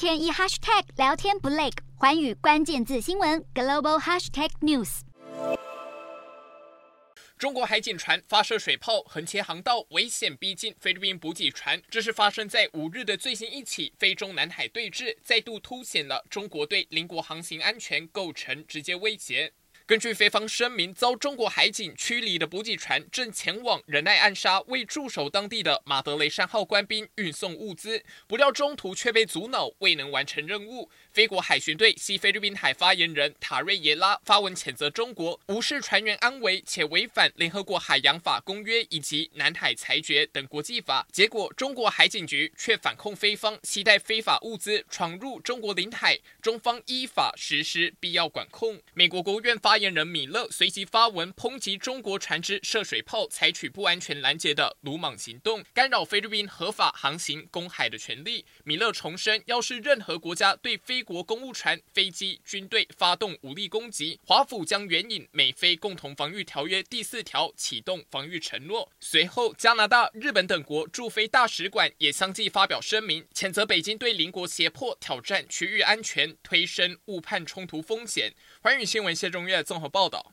天一 hashtag 聊天不累，环宇关键字新闻 global hashtag news。中国海警船发射水炮横切航道，危险逼近菲律宾补给船。这是发生在五日的最新一起非中南海对峙，再度凸显了中国对邻国航行安全构成直接威胁。根据菲方声明，遭中国海警驱离的补给船正前往仁爱暗沙，为驻守当地的马德雷山号官兵运送物资，不料中途却被阻挠，未能完成任务。菲国海巡队西菲律宾海发言人塔瑞耶拉发文谴责中国无视船员安危，且违反联合国海洋法公约以及南海裁决等国际法。结果，中国海警局却反控菲方携带非法物资闯入中国领海，中方依法实施必要管控。美国国务院发言人米勒随即发文抨击中国船只射水炮，采取不安全拦截的鲁莽行动，干扰菲律宾合法航行公海的权利。米勒重申，要是任何国家对菲国公务船、飞机、军队发动武力攻击，华府将援引美菲共同防御条约第四条启动防御承诺。随后，加拿大、日本等国驻菲大使馆也相继发表声明，谴责北京对邻国胁迫、挑战区域安全，推升误判冲突风险。寰宇新闻谢中岳综合报道。